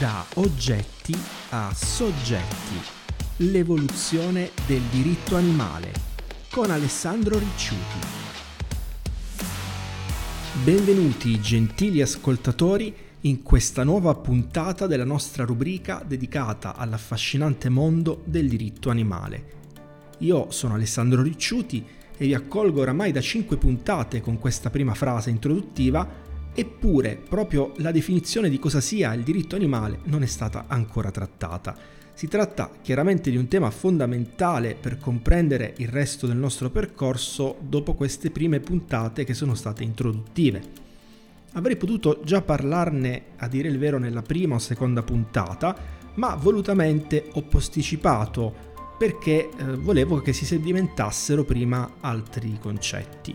Da oggetti a soggetti. L'evoluzione del diritto animale con Alessandro Ricciuti. Benvenuti gentili ascoltatori in questa nuova puntata della nostra rubrica dedicata all'affascinante mondo del diritto animale. Io sono Alessandro Ricciuti e vi accolgo oramai da 5 puntate con questa prima frase introduttiva Eppure, proprio la definizione di cosa sia il diritto animale non è stata ancora trattata. Si tratta chiaramente di un tema fondamentale per comprendere il resto del nostro percorso dopo queste prime puntate che sono state introduttive. Avrei potuto già parlarne, a dire il vero, nella prima o seconda puntata, ma volutamente ho posticipato perché eh, volevo che si sedimentassero prima altri concetti.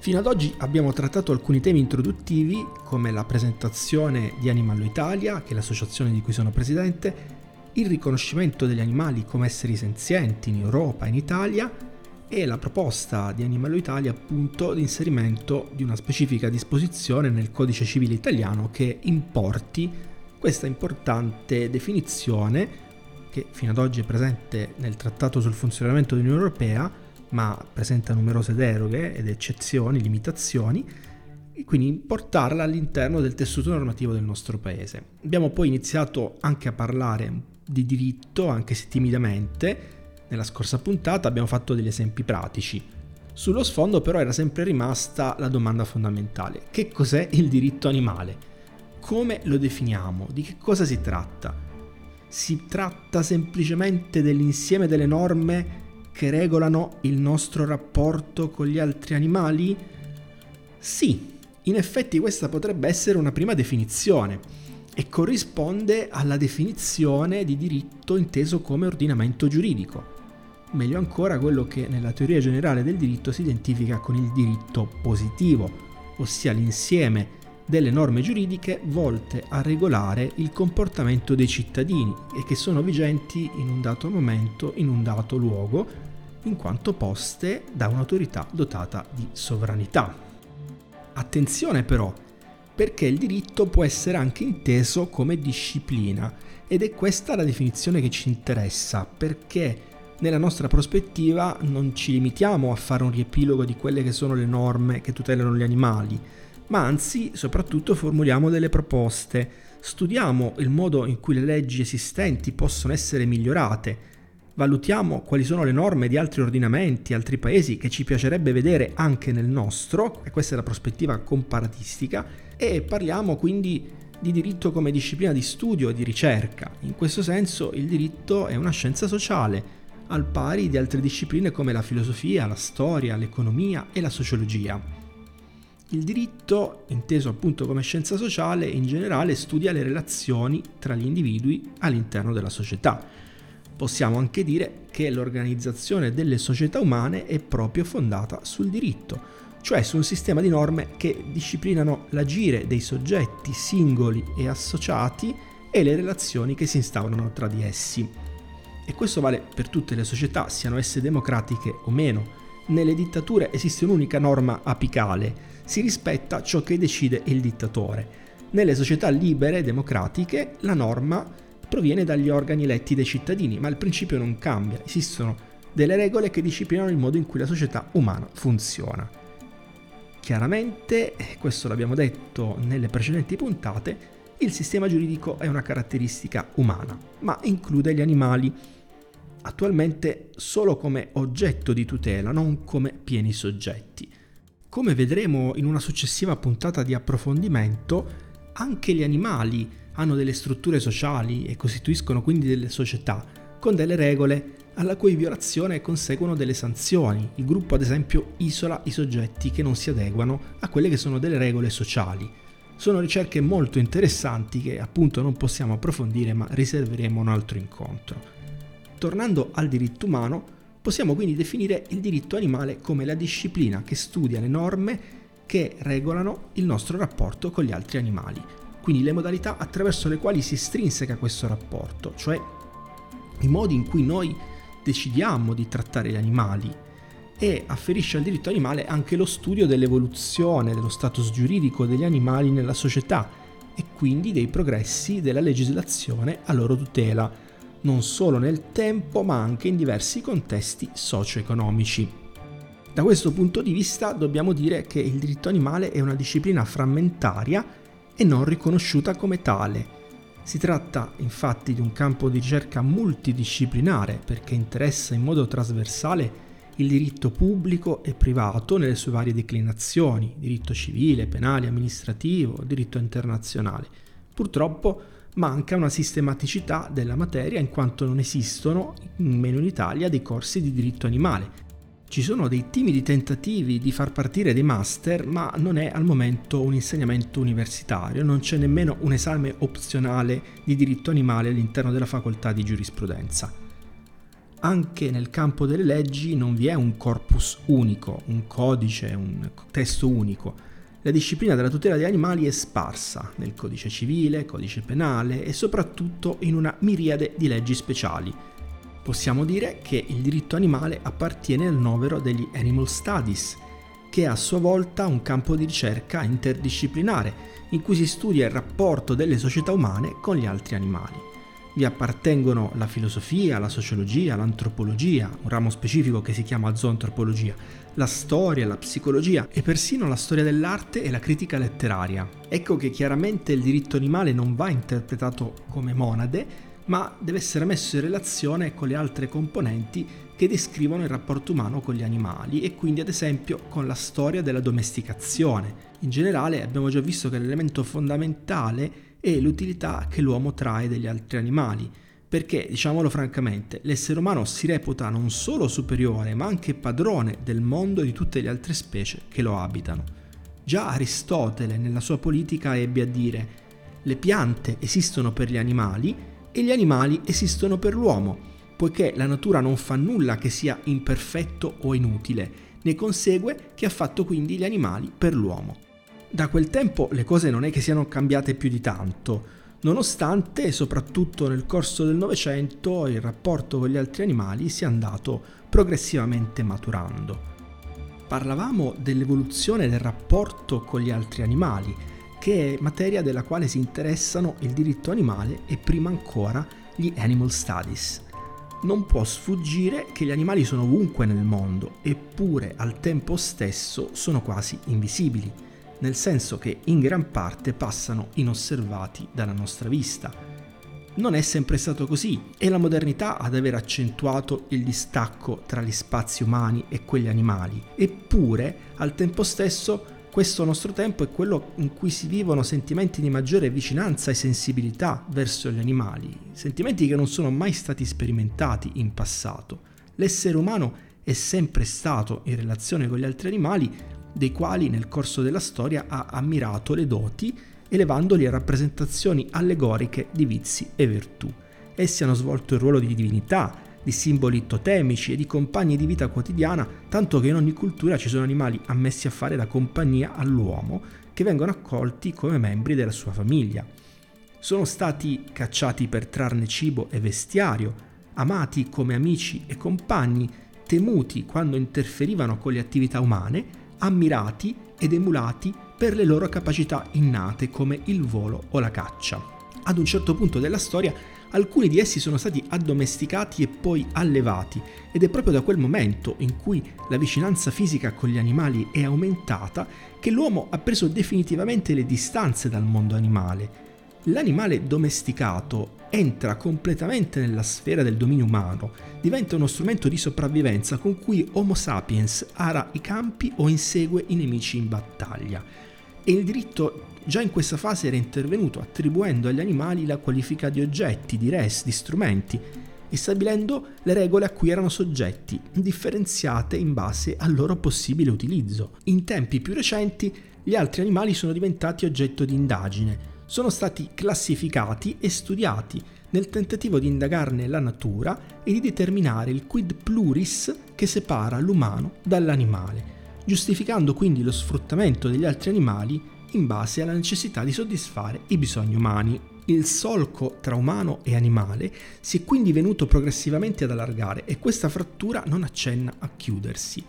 Fino ad oggi abbiamo trattato alcuni temi introduttivi come la presentazione di Animallo Italia, che è l'associazione di cui sono presidente, il riconoscimento degli animali come esseri senzienti in Europa e in Italia e la proposta di Animallo Italia appunto di inserimento di una specifica disposizione nel codice civile italiano che importi questa importante definizione che fino ad oggi è presente nel Trattato sul funzionamento dell'Unione Europea ma presenta numerose deroghe ed eccezioni, limitazioni, e quindi importarla all'interno del tessuto normativo del nostro paese. Abbiamo poi iniziato anche a parlare di diritto, anche se timidamente. Nella scorsa puntata abbiamo fatto degli esempi pratici. Sullo sfondo però era sempre rimasta la domanda fondamentale. Che cos'è il diritto animale? Come lo definiamo? Di che cosa si tratta? Si tratta semplicemente dell'insieme delle norme che regolano il nostro rapporto con gli altri animali? Sì, in effetti questa potrebbe essere una prima definizione e corrisponde alla definizione di diritto inteso come ordinamento giuridico. Meglio ancora quello che nella teoria generale del diritto si identifica con il diritto positivo, ossia l'insieme delle norme giuridiche volte a regolare il comportamento dei cittadini e che sono vigenti in un dato momento, in un dato luogo, in quanto poste da un'autorità dotata di sovranità. Attenzione però, perché il diritto può essere anche inteso come disciplina ed è questa la definizione che ci interessa, perché nella nostra prospettiva non ci limitiamo a fare un riepilogo di quelle che sono le norme che tutelano gli animali, ma anzi soprattutto formuliamo delle proposte, studiamo il modo in cui le leggi esistenti possono essere migliorate, valutiamo quali sono le norme di altri ordinamenti, altri paesi che ci piacerebbe vedere anche nel nostro, e questa è la prospettiva comparatistica, e parliamo quindi di diritto come disciplina di studio e di ricerca. In questo senso il diritto è una scienza sociale, al pari di altre discipline come la filosofia, la storia, l'economia e la sociologia. Il diritto, inteso appunto come scienza sociale, in generale studia le relazioni tra gli individui all'interno della società Possiamo anche dire che l'organizzazione delle società umane è proprio fondata sul diritto, cioè su un sistema di norme che disciplinano l'agire dei soggetti singoli e associati e le relazioni che si instaurano tra di essi. E questo vale per tutte le società, siano esse democratiche o meno. Nelle dittature esiste un'unica norma apicale, si rispetta ciò che decide il dittatore. Nelle società libere e democratiche la norma proviene dagli organi eletti dai cittadini, ma il principio non cambia, esistono delle regole che disciplinano il modo in cui la società umana funziona. Chiaramente, questo l'abbiamo detto nelle precedenti puntate, il sistema giuridico è una caratteristica umana, ma include gli animali, attualmente solo come oggetto di tutela, non come pieni soggetti. Come vedremo in una successiva puntata di approfondimento, anche gli animali hanno delle strutture sociali e costituiscono quindi delle società, con delle regole alla cui violazione conseguono delle sanzioni. Il gruppo ad esempio isola i soggetti che non si adeguano a quelle che sono delle regole sociali. Sono ricerche molto interessanti che appunto non possiamo approfondire ma riserveremo un altro incontro. Tornando al diritto umano, possiamo quindi definire il diritto animale come la disciplina che studia le norme che regolano il nostro rapporto con gli altri animali quindi le modalità attraverso le quali si estrinseca questo rapporto, cioè i modi in cui noi decidiamo di trattare gli animali e afferisce al diritto animale anche lo studio dell'evoluzione dello status giuridico degli animali nella società e quindi dei progressi della legislazione a loro tutela, non solo nel tempo ma anche in diversi contesti socio-economici. Da questo punto di vista dobbiamo dire che il diritto animale è una disciplina frammentaria e non riconosciuta come tale. Si tratta infatti di un campo di ricerca multidisciplinare perché interessa in modo trasversale il diritto pubblico e privato nelle sue varie declinazioni, diritto civile, penale, amministrativo, diritto internazionale. Purtroppo manca una sistematicità della materia in quanto non esistono, nemmeno in Italia, dei corsi di diritto animale. Ci sono dei timidi tentativi di far partire dei master, ma non è al momento un insegnamento universitario, non c'è nemmeno un esame opzionale di diritto animale all'interno della facoltà di giurisprudenza anche nel campo delle leggi non vi è un corpus unico, un codice, un testo unico. La disciplina della tutela degli animali è sparsa nel codice civile, codice penale e soprattutto in una miriade di leggi speciali. Possiamo dire che il diritto animale appartiene al novero degli Animal Studies, che è a sua volta un campo di ricerca interdisciplinare in cui si studia il rapporto delle società umane con gli altri animali vi appartengono la filosofia, la sociologia, l'antropologia, un ramo specifico che si chiama zoantropologia, la storia, la psicologia e persino la storia dell'arte e la critica letteraria. Ecco che chiaramente il diritto animale non va interpretato come monade, ma deve essere messo in relazione con le altre componenti che descrivono il rapporto umano con gli animali e quindi ad esempio con la storia della domesticazione. In generale abbiamo già visto che l'elemento fondamentale e l'utilità che l'uomo trae degli altri animali, perché, diciamolo francamente, l'essere umano si reputa non solo superiore, ma anche padrone del mondo e di tutte le altre specie che lo abitano. Già Aristotele nella sua politica ebbe a dire le piante esistono per gli animali e gli animali esistono per l'uomo, poiché la natura non fa nulla che sia imperfetto o inutile, ne consegue che ha fatto quindi gli animali per l'uomo. Da quel tempo le cose non è che siano cambiate più di tanto, nonostante soprattutto nel corso del Novecento il rapporto con gli altri animali sia andato progressivamente maturando. Parlavamo dell'evoluzione del rapporto con gli altri animali, che è materia della quale si interessano il diritto animale e prima ancora gli animal studies. Non può sfuggire che gli animali sono ovunque nel mondo, eppure al tempo stesso sono quasi invisibili nel senso che in gran parte passano inosservati dalla nostra vista. Non è sempre stato così, è la modernità ad aver accentuato il distacco tra gli spazi umani e quelli animali, eppure al tempo stesso questo nostro tempo è quello in cui si vivono sentimenti di maggiore vicinanza e sensibilità verso gli animali, sentimenti che non sono mai stati sperimentati in passato. L'essere umano è sempre stato, in relazione con gli altri animali, dei quali nel corso della storia ha ammirato le doti, elevandoli a rappresentazioni allegoriche di vizi e virtù. Essi hanno svolto il ruolo di divinità, di simboli totemici e di compagni di vita quotidiana, tanto che in ogni cultura ci sono animali ammessi a fare da compagnia all'uomo, che vengono accolti come membri della sua famiglia. Sono stati cacciati per trarne cibo e vestiario, amati come amici e compagni, temuti quando interferivano con le attività umane ammirati ed emulati per le loro capacità innate come il volo o la caccia. Ad un certo punto della storia alcuni di essi sono stati addomesticati e poi allevati ed è proprio da quel momento in cui la vicinanza fisica con gli animali è aumentata che l'uomo ha preso definitivamente le distanze dal mondo animale l'animale domesticato entra completamente nella sfera del dominio umano, diventa uno strumento di sopravvivenza con cui Homo sapiens ara i campi o insegue i nemici in battaglia. E il diritto già in questa fase era intervenuto attribuendo agli animali la qualifica di oggetti, di res, di strumenti e stabilendo le regole a cui erano soggetti, differenziate in base al loro possibile utilizzo. In tempi più recenti gli altri animali sono diventati oggetto di indagine, sono stati classificati e studiati nel tentativo di indagarne la natura e di determinare il quid pluris che separa l'umano dall'animale, giustificando quindi lo sfruttamento degli altri animali in base alla necessità di soddisfare i bisogni umani. Il solco tra umano e animale si è quindi venuto progressivamente ad allargare e questa frattura non accenna a chiudersi.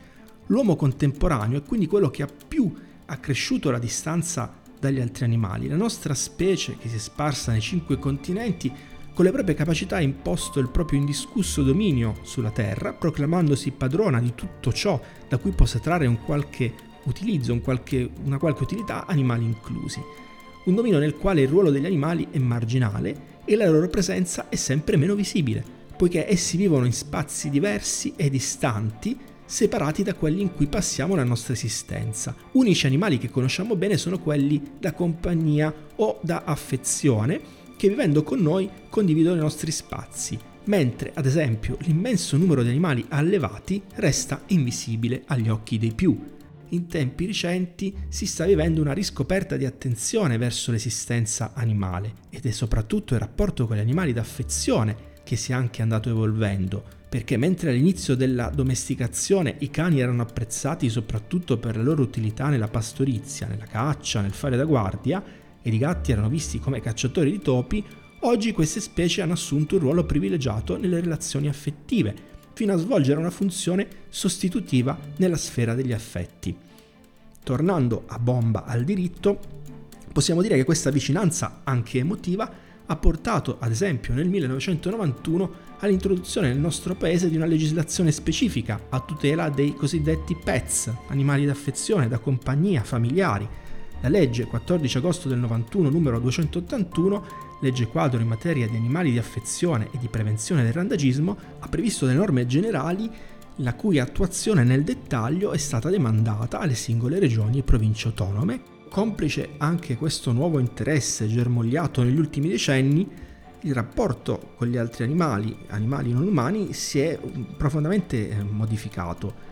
L'uomo contemporaneo è quindi quello che ha più accresciuto la distanza dagli altri animali. La nostra specie, che si è sparsa nei cinque continenti, con le proprie capacità ha imposto il proprio indiscusso dominio sulla Terra, proclamandosi padrona di tutto ciò da cui possa trarre un qualche utilizzo, un qualche, una qualche utilità, animali inclusi. Un dominio nel quale il ruolo degli animali è marginale e la loro presenza è sempre meno visibile, poiché essi vivono in spazi diversi e distanti, separati da quelli in cui passiamo la nostra esistenza. Unici animali che conosciamo bene sono quelli da compagnia o da affezione, che vivendo con noi condividono i nostri spazi, mentre ad esempio l'immenso numero di animali allevati resta invisibile agli occhi dei più. In tempi recenti si sta vivendo una riscoperta di attenzione verso l'esistenza animale ed è soprattutto il rapporto con gli animali d'affezione che si è anche andato evolvendo, perché mentre all'inizio della domesticazione i cani erano apprezzati soprattutto per la loro utilità nella pastorizia, nella caccia, nel fare da guardia, ed i gatti erano visti come cacciatori di topi, oggi queste specie hanno assunto un ruolo privilegiato nelle relazioni affettive, fino a svolgere una funzione sostitutiva nella sfera degli affetti. Tornando a bomba al diritto, possiamo dire che questa vicinanza, anche emotiva, ha portato, ad esempio, nel 1991 all'introduzione nel nostro paese di una legislazione specifica a tutela dei cosiddetti pets, animali d'affezione, da compagnia, familiari, la legge 14 agosto del 91 numero 281, legge quadro in materia di animali di affezione e di prevenzione del randagismo, ha previsto delle norme generali la cui attuazione nel dettaglio è stata demandata alle singole regioni e province autonome. Complice anche questo nuovo interesse germogliato negli ultimi decenni, il rapporto con gli altri animali, animali non umani, si è profondamente eh, modificato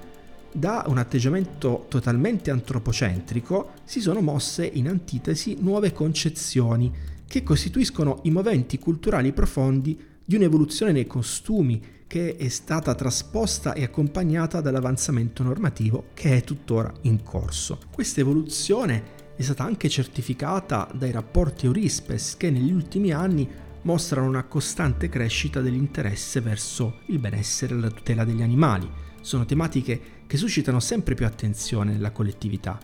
da un atteggiamento totalmente antropocentrico si sono mosse in antitesi nuove concezioni che costituiscono i moventi culturali profondi di un'evoluzione nei costumi che è stata trasposta e accompagnata dall'avanzamento normativo che è tuttora in corso. Questa evoluzione è stata anche certificata dai rapporti Eurispes che negli ultimi anni mostrano una costante crescita dell'interesse verso il benessere e la tutela degli animali. Sono tematiche che suscitano sempre più attenzione nella collettività.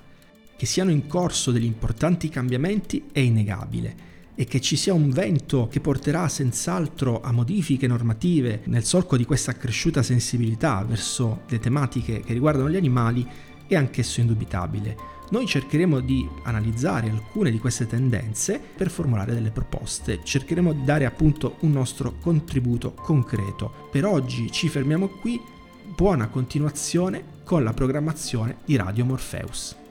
Che siano in corso degli importanti cambiamenti è innegabile e che ci sia un vento che porterà senz'altro a modifiche normative nel solco di questa accresciuta sensibilità verso le tematiche che riguardano gli animali è anch'esso indubitabile. Noi cercheremo di analizzare alcune di queste tendenze per formulare delle proposte, cercheremo di dare appunto un nostro contributo concreto. Per oggi ci fermiamo qui buona continuazione con la programmazione di Radio Morpheus.